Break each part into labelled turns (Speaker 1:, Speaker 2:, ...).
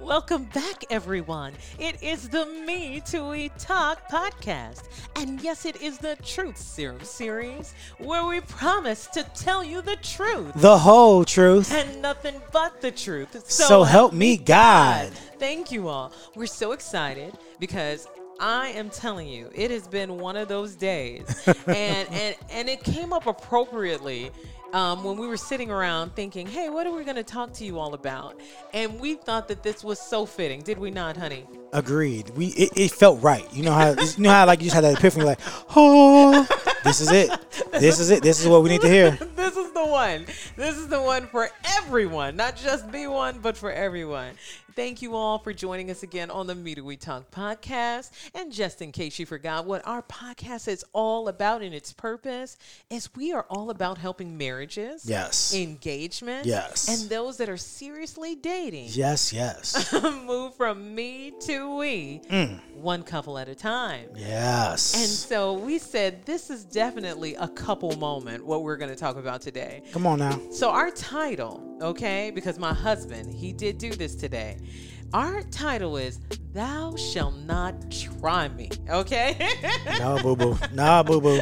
Speaker 1: Welcome back, everyone. It is the Me to We Talk podcast. And yes, it is the Truth Serum series where we promise to tell you the truth
Speaker 2: The whole truth.
Speaker 1: and nothing but the truth.
Speaker 2: So help me God.
Speaker 1: Thank you all. We're so excited because I am telling you, it has been one of those days, and and and it came up appropriately. Um, when we were sitting around thinking, hey, what are we going to talk to you all about? And we thought that this was so fitting, did we not, honey?
Speaker 2: Agreed. We it, it felt right. You know how you know how like you just had that epiphany like, oh, this is it. This is it. This is what we need to hear.
Speaker 1: this is the one. This is the one for everyone, not just be one, but for everyone. Thank you all for joining us again on the Me to We Talk podcast. And just in case you forgot what our podcast is all about and its purpose, is we are all about helping marriages,
Speaker 2: Yes.
Speaker 1: engagement,
Speaker 2: Yes.
Speaker 1: and those that are seriously dating
Speaker 2: Yes, yes.
Speaker 1: move from me to we, mm. one couple at a time.
Speaker 2: Yes.
Speaker 1: And so we said this is definitely a couple moment what we're going to talk about today.
Speaker 2: Come on now.
Speaker 1: So our title, okay, because my husband, he did do this today. Our title is Thou Shall Not Try Me, okay?
Speaker 2: No, boo boo. Nah, boo boo.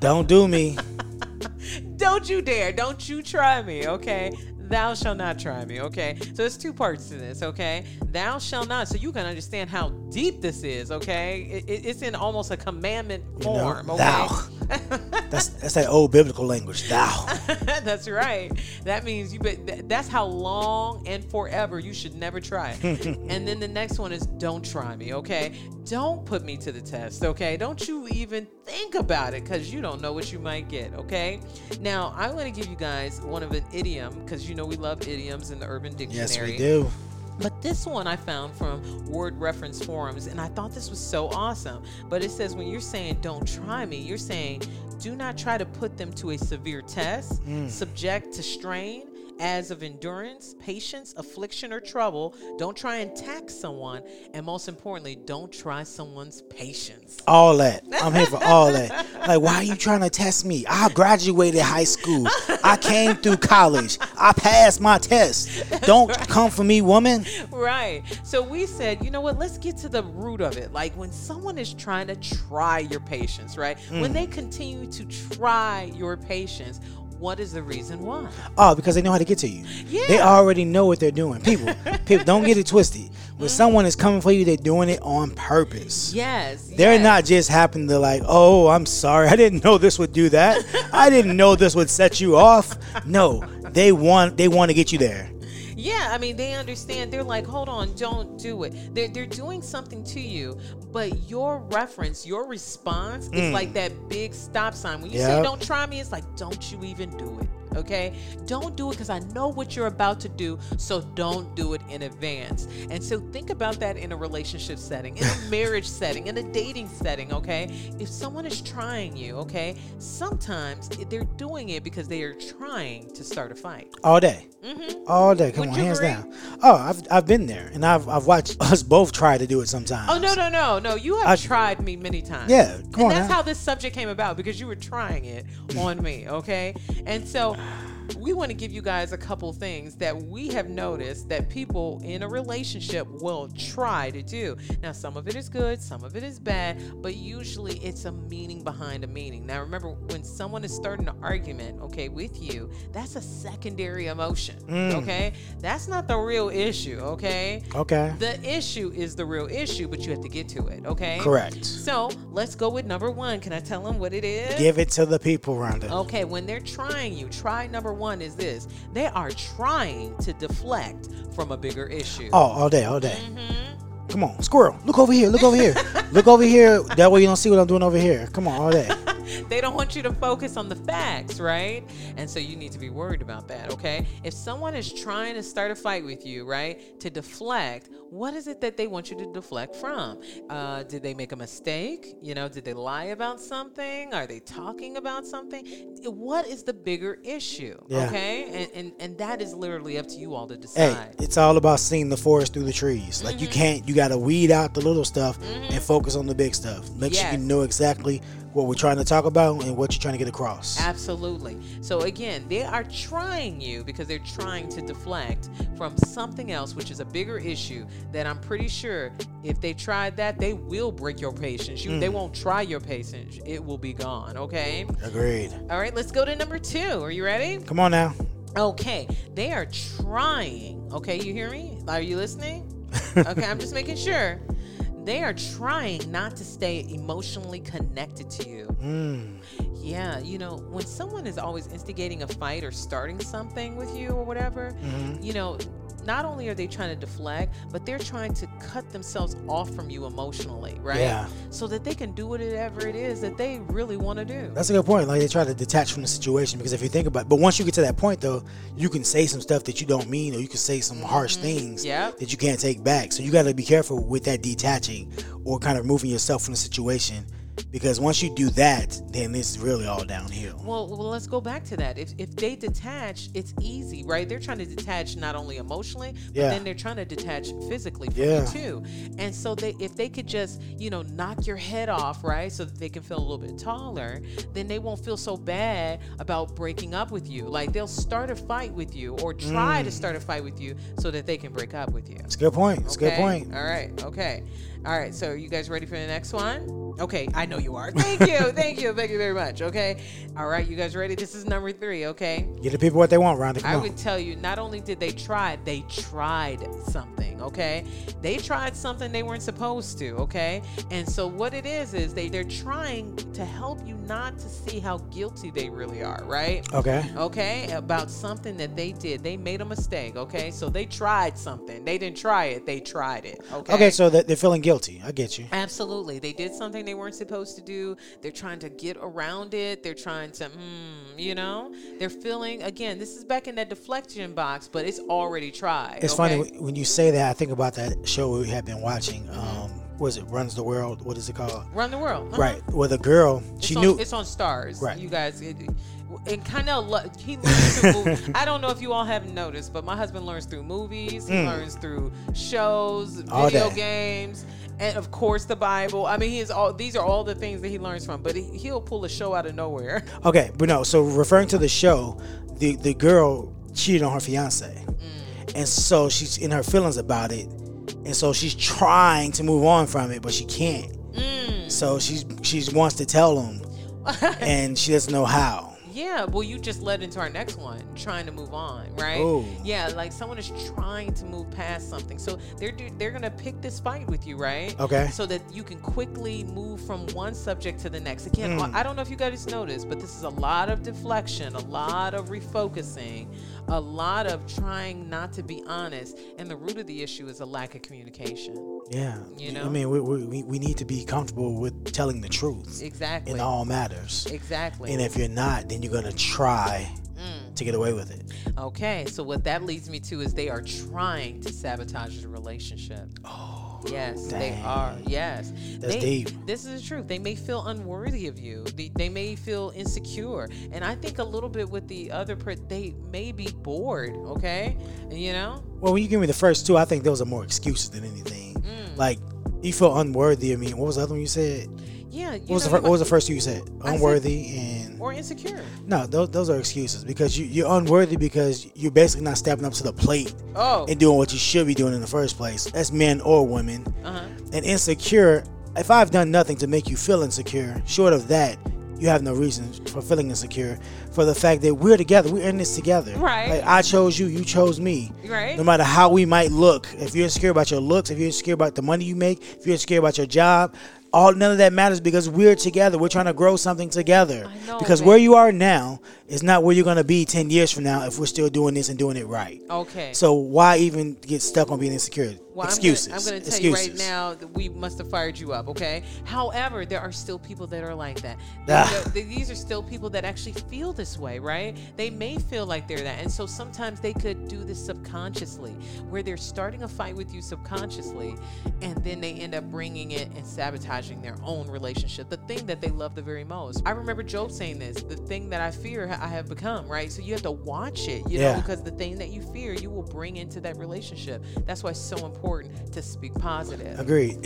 Speaker 2: Don't do me.
Speaker 1: Don't you dare. Don't you try me, okay? Thou shall not try me, okay? So there's two parts to this, okay? Thou shall not. So you can understand how deep this is, okay? It- it- it's in almost a commandment
Speaker 2: You know,
Speaker 1: form, okay?
Speaker 2: thou. That's that's that old biblical language. Thou.
Speaker 1: that's right. That means you. But that's how long and forever you should never try and then the next one is don't try me. Okay, don't put me to the test. Okay, don't you even think about it because you don't know what you might get. Okay. Now I want to give you guys one of an idiom because you know we love idioms in the Urban Dictionary.
Speaker 2: Yes, we do.
Speaker 1: But this one I found from Word Reference Forums, and I thought this was so awesome. But it says when you're saying don't try me, you're saying do not try to put them to a severe test, hmm. subject to strain. As of endurance, patience, affliction, or trouble, don't try and tax someone, and most importantly, don't try someone's patience.
Speaker 2: All that. I'm here for all that. Like, why are you trying to test me? I graduated high school. I came through college. I passed my test. Don't come for me, woman.
Speaker 1: Right. So we said, you know what? Let's get to the root of it. Like when someone is trying to try your patience, right? When mm. they continue to try your patience, what is the reason why?
Speaker 2: Oh, because they know how to get to you.
Speaker 1: Yeah.
Speaker 2: They already know what they're doing. People, people, don't get it twisted. When mm-hmm. someone is coming for you, they're doing it on purpose.
Speaker 1: Yes.
Speaker 2: They're
Speaker 1: yes.
Speaker 2: not just happen to like, oh, I'm sorry, I didn't know this would do that. I didn't know this would set you off. No, they want they want to get you there.
Speaker 1: Yeah, I mean, they understand. They're like, hold on, don't do it. They're, they're doing something to you, but your reference, your response is like that big stop sign. When you say,
Speaker 2: Mm.
Speaker 1: Don't try me, it's like, don't you even do it. Okay? Don't do it because I know what you're about to do, so don't do it in advance. And so think about that in a relationship setting, in a marriage setting, in a dating setting, okay? If someone is trying you, okay, sometimes they're doing it because they are trying to start a fight.
Speaker 2: All day. All day. Come
Speaker 1: Would
Speaker 2: on, hands down. Oh, I've I've been there. And I've I've watched us both try to do it sometimes.
Speaker 1: Oh no no no no! You have
Speaker 2: I-
Speaker 1: tried me many times.
Speaker 2: Yeah, come
Speaker 1: and
Speaker 2: on
Speaker 1: that's
Speaker 2: now.
Speaker 1: how this subject came about because you were trying it on me. Okay, and so we want to give you guys a couple things that we have noticed that people in a relationship will try to do. Now, some of it is good, some of it is bad, but usually it's a meaning behind a meaning. Now, remember when someone is starting an argument, okay, with you, that's a secondary emotion.
Speaker 2: Mm.
Speaker 1: Okay, that's not the real issue. Okay.
Speaker 2: Okay.
Speaker 1: The issue is the real issue, but you have to get to it, okay?
Speaker 2: Correct.
Speaker 1: So let's go with number one. Can I tell them what it is?
Speaker 2: Give it to the people, Rhonda.
Speaker 1: Okay, when they're trying you, try number one is this. They are trying to deflect from a bigger issue.
Speaker 2: Oh, all day, all day.
Speaker 1: Mm-hmm.
Speaker 2: Come on, squirrel. Look over here. Look over here. look over here. That way you don't see what I'm doing over here. Come on, all day.
Speaker 1: They don't want you to focus on the facts, right? And so you need to be worried about that, okay? If someone is trying to start a fight with you, right, to deflect, what is it that they want you to deflect from? Uh, did they make a mistake? You know, did they lie about something? Are they talking about something? What is the bigger issue?
Speaker 2: Yeah.
Speaker 1: Okay? And, and and that is literally up to you all to decide.
Speaker 2: Hey, it's all about seeing the forest through the trees. Like you
Speaker 1: Mm-hmm.
Speaker 2: can't, you gotta weed out the little stuff and focus on the big stuff. Make sure you know exactly what we're trying to talk about and what you're trying to get across.
Speaker 1: Absolutely. So again, they are trying you because they're trying to deflect from something else, which is a bigger issue that I'm pretty sure if they tried that, they will break your patience. You, They mm. won't try your patience. It will be gone. Okay.
Speaker 2: Agreed.
Speaker 1: All right. Let's go to number two. Are you ready?
Speaker 2: Come on now.
Speaker 1: Okay. They are trying. Okay. You hear me? Are you listening? okay. I'm just making sure. They are trying not to stay emotionally connected to you.
Speaker 2: Mm.
Speaker 1: Yeah, you know, when someone is always instigating a fight or starting something with you or whatever,
Speaker 2: Mhm.
Speaker 1: you know, not only are they trying to deflect, but they're trying to cut themselves off from you emotionally, right?
Speaker 2: Yeah.
Speaker 1: So that they can do whatever it is that they really want to do.
Speaker 2: That's a good point. Like they try to detach from the situation because if you think about it, but once you get to that point though, you can say some stuff that you don't mean or you can say some harsh things
Speaker 1: Yep.
Speaker 2: that you can't take back. So you got to be careful with that detaching or kind of removing yourself from the situation because once you do that, then it's really all downhill.
Speaker 1: Well, well, let's go back to that. If, if they detach, it's easy, right? They're trying to detach not only emotionally, but
Speaker 2: Yeah.
Speaker 1: then they're trying to detach physically from
Speaker 2: Yeah.
Speaker 1: you too. And so they, if they could just, you know, knock your head off, right, so that they can feel a little bit taller, then they won't feel so bad about breaking up with you. Like they'll start a fight with you or try
Speaker 2: Mm.
Speaker 1: to start a fight with you so that they can break up with you.
Speaker 2: It's a good point. It's a good point.
Speaker 1: All right. Okay. All right. So, you guys ready for the next one? Okay. I know you are. Thank you. Thank you. Thank you very much. Okay. All right. You guys ready? This is number three. Okay.
Speaker 2: Get the people what they want, Rhonda. Come
Speaker 1: I
Speaker 2: on.
Speaker 1: would tell you, not only did they try, they tried something. Okay. They tried something they weren't supposed to. Okay. And so, what it is, is they, they're trying to help you not to see how guilty they really are. Right
Speaker 2: Okay.
Speaker 1: okay, about something that they did. They made a mistake, okay? So they tried something. They didn't try it, they tried it, okay?
Speaker 2: Okay, so they're feeling guilty. I get you.
Speaker 1: Absolutely. They did something they weren't supposed to do. They're trying to get around it. They're trying to, hmm, you know? They're feeling, again, this is back in that deflection box, but it's already tried.
Speaker 2: It's
Speaker 1: okay?
Speaker 2: funny when you say that. I think about that show we have been watching. Um, was it Runs the World? What is it called?
Speaker 1: Run the world. Uh-huh.
Speaker 2: Right. Well, the girl,
Speaker 1: It's
Speaker 2: she
Speaker 1: on,
Speaker 2: knew.
Speaker 1: it's on Starz.
Speaker 2: Right.
Speaker 1: You guys, it, and kind of lo- he learns through movies. I don't know if you all have noticed, but my husband learns through movies. He learns through shows,
Speaker 2: Mm. All
Speaker 1: video
Speaker 2: that.
Speaker 1: games, and of course the Bible. I mean, he is all. These are all the things that he learns from. But he, he'll pull a show out of nowhere.
Speaker 2: Okay, but no. So referring to the show, the the girl cheated on her fiance,
Speaker 1: Mm.
Speaker 2: and so she's in her feelings about it, and so she's trying to move on from it, but she can't.
Speaker 1: Mm.
Speaker 2: So she's she wants to tell him, and she doesn't know how.
Speaker 1: Yeah, well, you just led into our next one, trying to move on, right?
Speaker 2: Oh.
Speaker 1: Yeah, like someone is trying to move past something, so they're they're gonna pick this fight with you, right?
Speaker 2: Okay.
Speaker 1: So that you can quickly move from one subject to the next. Again,
Speaker 2: Mm.
Speaker 1: I don't know if you guys noticed, but this is a lot of deflection, a lot of refocusing, a lot of trying not to be honest, and the root of the issue is a lack of communication.
Speaker 2: Yeah.
Speaker 1: You know?
Speaker 2: I mean, we, we, we need to be comfortable with telling the truth
Speaker 1: Exactly.
Speaker 2: in all matters.
Speaker 1: Exactly.
Speaker 2: And if you're not, then you're gonna try
Speaker 1: Mm.
Speaker 2: to get away with it.
Speaker 1: Okay, so what that leads me to is they are trying to sabotage the relationship.
Speaker 2: Oh,
Speaker 1: Yes, they are. Yes.
Speaker 2: That's
Speaker 1: they,
Speaker 2: deep.
Speaker 1: This is the truth. They may feel unworthy of you. They, they may feel insecure. And I think a little bit with the other per they may be bored, okay? You know?
Speaker 2: Well, when you give me the first two, I think those are more excuses than anything. Like you feel unworthy of me. What was the other one you said?
Speaker 1: Yeah. You
Speaker 2: What was, the fir- what was the first two you said?
Speaker 1: I said-
Speaker 2: Unworthy and
Speaker 1: or insecure.
Speaker 2: no, those, those are excuses because you, you're unworthy because you're basically not stepping up to the plate
Speaker 1: Oh.
Speaker 2: and doing what you should be doing in the first place. That's men or women.
Speaker 1: Uh-huh.
Speaker 2: And insecure. If I've done nothing to make you feel insecure, short of that, you have no reason for feeling insecure. For the fact that we're together, we're in this together.
Speaker 1: Right.
Speaker 2: Like I chose you, you chose me.
Speaker 1: Right?
Speaker 2: No matter how we might look, if you're insecure about your looks, if you're insecure about the money you make, if you're insecure about your job, all none of that matters because we're together. We're trying to grow something together.
Speaker 1: I know,
Speaker 2: because
Speaker 1: man.
Speaker 2: where you are now is not where you're gonna be ten years from now if we're still doing this and doing it right.
Speaker 1: Okay.
Speaker 2: So why even get stuck on being insecure?
Speaker 1: Well,
Speaker 2: Excuses.
Speaker 1: I'm gonna, tell
Speaker 2: Excuses.
Speaker 1: you right now that we must have fired you up, okay? However, there are still people that are like that.
Speaker 2: Ah.
Speaker 1: Th- th- These are still people that actually feel this way, right? They may feel like they're that, and so sometimes they could do this subconsciously, where they're starting a fight with you subconsciously, and then they end up bringing it and sabotaging their own relationship, the thing that they love the very most. I remember Job saying this: "The thing that I fear, I have become, right? So you have to watch it, you
Speaker 2: Yeah.
Speaker 1: know, because the thing that you fear, you will bring into that relationship. That's why it's so important to speak positive.
Speaker 2: Agreed.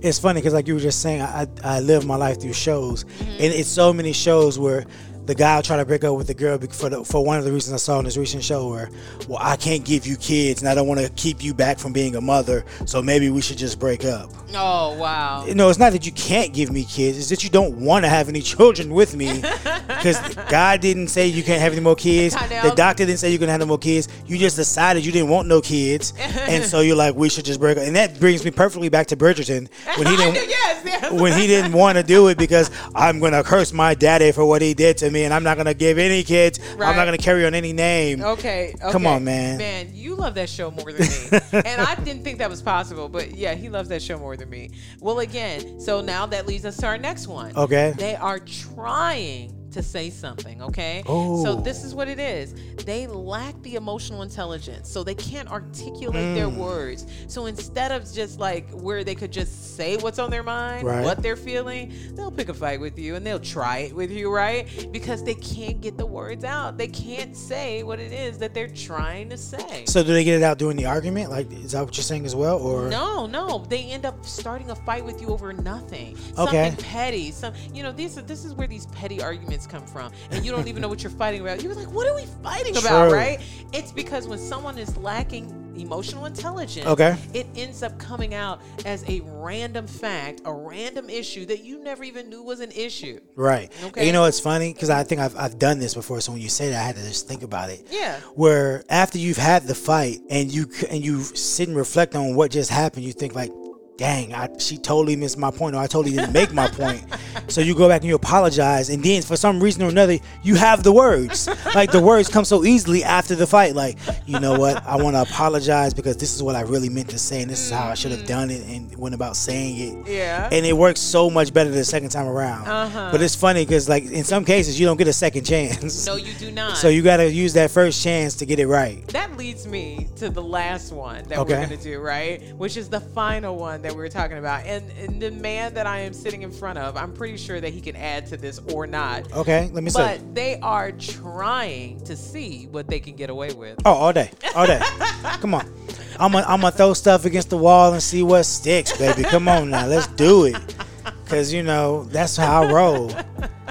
Speaker 2: it's funny because, like you were just saying, I, I I live my life through shows,
Speaker 1: Mm-hmm.
Speaker 2: and it's so many shows where the guy will try to break up with the girl for the, for one of the reasons I saw in this recent show where, well, I can't give you kids, and I don't want to keep you back from being a mother, so maybe we should just break up.
Speaker 1: Oh wow.
Speaker 2: No, it's not that you can't give me kids; it's that you don't want to have any children with me, because God didn't say you can't have any more kids. The doctor didn't say you can have no more kids. You just decided you didn't want no kids, and so you're like, we should just break up. And that brings me perfectly back to Bridgerton when he didn't
Speaker 1: yes, yes.
Speaker 2: when he didn't want to do it because I'm gonna curse my daddy for what he did to me, and I'm not gonna give any kids. I'm not gonna carry on any name.
Speaker 1: Okay,
Speaker 2: Come on, man.
Speaker 1: Man, you love that show more than me. and I didn't think that was possible, but yeah, he loves that show more than me. Well, again, so now that leads us to our next one.
Speaker 2: Okay.
Speaker 1: They are trying to say something, okay?
Speaker 2: Oh.
Speaker 1: So this is what it is. They lack the emotional intelligence, so they can't articulate their
Speaker 2: Mm.
Speaker 1: words. So instead of just like where they could just say what's on their mind,
Speaker 2: Right.
Speaker 1: what they're feeling, they'll pick a fight with you and they'll try it with you, right? Because they can't get the words out. They can't say what it is that they're trying to say.
Speaker 2: So do they get it out during the argument? Like, is that what you're saying as well, or
Speaker 1: No, no, they end up starting a fight with you over nothing.
Speaker 2: Okay.
Speaker 1: Something petty. Some, you know, this this is where these petty arguments come from, and you don't even know what you're fighting about. You're like, what are we fighting about, right? It's because when someone is lacking emotional intelligence,
Speaker 2: Okay.
Speaker 1: it ends up coming out as a random fact, a random issue that you never even knew was an issue.
Speaker 2: right?
Speaker 1: Okay.
Speaker 2: And you know, it's funny because I think I've I've done this before. So when you say that, I had to just think about it.
Speaker 1: Yeah.
Speaker 2: Where after you've had the fight and you and you sit and reflect on what just happened, you think like. Dang, I, she totally missed my point, or I totally didn't make my point. So you go back and you apologize, and then for some reason or another, you have the words. Like the words come so easily after the fight. Like, you know what? I want to apologize because this is what I really meant to say, and this is how I should have done it, and went about saying it
Speaker 1: Yeah.
Speaker 2: and it works so much better the second time around.
Speaker 1: Uh-huh.
Speaker 2: But it's funny because like in some cases you don't get a second chance.
Speaker 1: no, you do not.
Speaker 2: So you got to use that first chance to get it right.
Speaker 1: that leads me to the last one that
Speaker 2: Okay.
Speaker 1: we're going to do, right? Which is the final one that we were talking about. And, and the man that I am sitting in front of, I'm pretty sure that he can add to this or not.
Speaker 2: Okay, let me see.
Speaker 1: But they are trying to see what they can get away with.
Speaker 2: Oh, all day, all day. Come on, I'm gonna I'm gonna throw stuff against the wall and see what sticks, baby. Come on now, let's do it. Cause you know that's how I roll.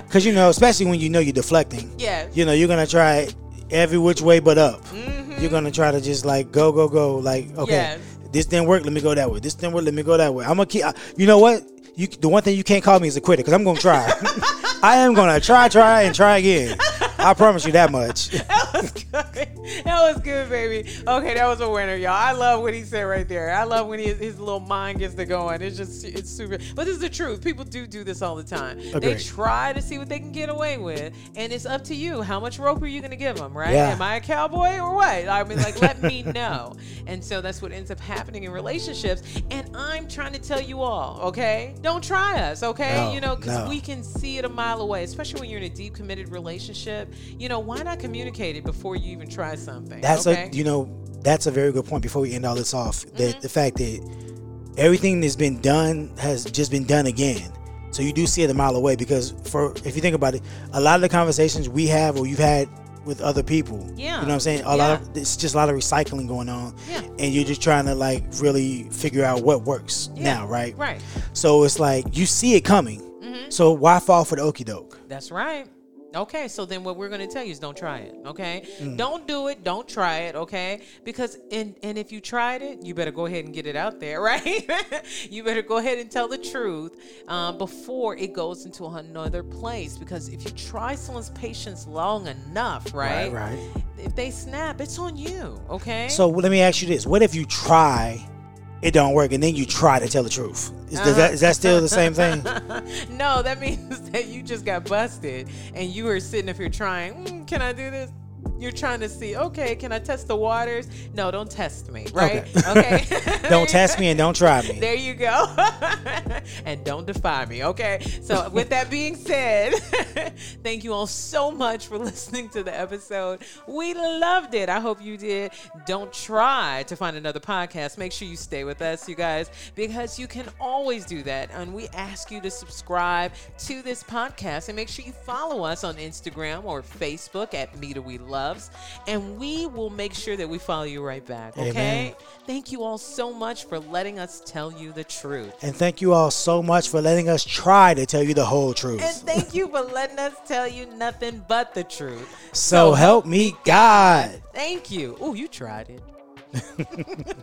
Speaker 2: Cause you know, especially when you know you're deflecting.
Speaker 1: Yes.
Speaker 2: You know you're gonna try every which way but up. Mm-hmm. You're gonna try to just like go go go. Like okay,
Speaker 1: Yes.
Speaker 2: This didn't work. Let me go that way. This didn't work. Let me go that way. I'm gonna keep. I- You know what? You the one thing you can't call me is a quitter because I'm gonna try. I am gonna try, try, and try again. I promise you that much.
Speaker 1: That was good. That was good, baby. Okay, that was a winner, y'all. I love what he said right there. I love when he, his little mind gets to going. It's just, it's super. But this is the truth. People do do this all the time. They try to see what they can get away with, and it's up to you. How much rope are you going to give them, right?
Speaker 2: Yeah.
Speaker 1: Am I a cowboy or what? I mean, like, let me know. And so that's what ends up happening in relationships. And I'm trying to tell you all, okay? Don't try us, okay?
Speaker 2: No,
Speaker 1: you know, because
Speaker 2: no.
Speaker 1: we can see it a mile away, especially when you're in a deep committed relationship. You know, why not communicate it before you even try something?
Speaker 2: That's
Speaker 1: okay?
Speaker 2: a you know that's a very good point. Before we end all this off,
Speaker 1: Mm-hmm.
Speaker 2: that the fact that everything that's been done has just been done again. So you do see it a mile away because for if you think about it, a lot of the conversations we have or you've had with other people,
Speaker 1: Yeah.
Speaker 2: you know what I'm saying. A lot of it's just a lot of recycling going on,
Speaker 1: Yeah.
Speaker 2: and you're just trying to like really figure out what works
Speaker 1: Yeah,
Speaker 2: now, right?
Speaker 1: Right.
Speaker 2: So it's like you see it coming.
Speaker 1: Mm-hmm.
Speaker 2: So why fall for the okey doke?
Speaker 1: That's right. Okay, so then what we're gonna tell you is don't try it. Okay,
Speaker 2: Mm.
Speaker 1: don't do it. Don't try it. Okay, because and and if you tried it, you better go ahead and get it out there, right? you better go ahead and tell the truth um, before it goes into another place. Because if you try someone's patience long enough, right?
Speaker 2: Right, right.
Speaker 1: If they snap, it's on you. Okay.
Speaker 2: So let me ask you this: What if you try, it don't work, and then you try to tell the truth? Is, does that, is that still the same thing?
Speaker 1: no, that means that you just got busted and you were sitting up here trying, "Mm, can I do this? You're trying to see, okay, can I test the waters? No, don't test me, right? Okay.
Speaker 2: okay. don't test me and don't try me.
Speaker 1: There you go. and don't defy me, okay? So, with that being said, thank you all so much for listening to the episode. We loved it. I hope you did. Don't try to find another podcast. Make sure you stay with us, you guys, because you can always do that. And we ask you to subscribe to this podcast and make sure you follow us on Instagram or Facebook at Me to We Love loves, and we will make sure that we follow you right back. Okay. Amen. Thank you all so much for letting us tell you the truth.
Speaker 2: And thank you all so much for letting us try to tell you the whole truth.
Speaker 1: And thank you for letting us tell you nothing but the truth.
Speaker 2: So, so help me God.
Speaker 1: Thank you. Oh, you tried it.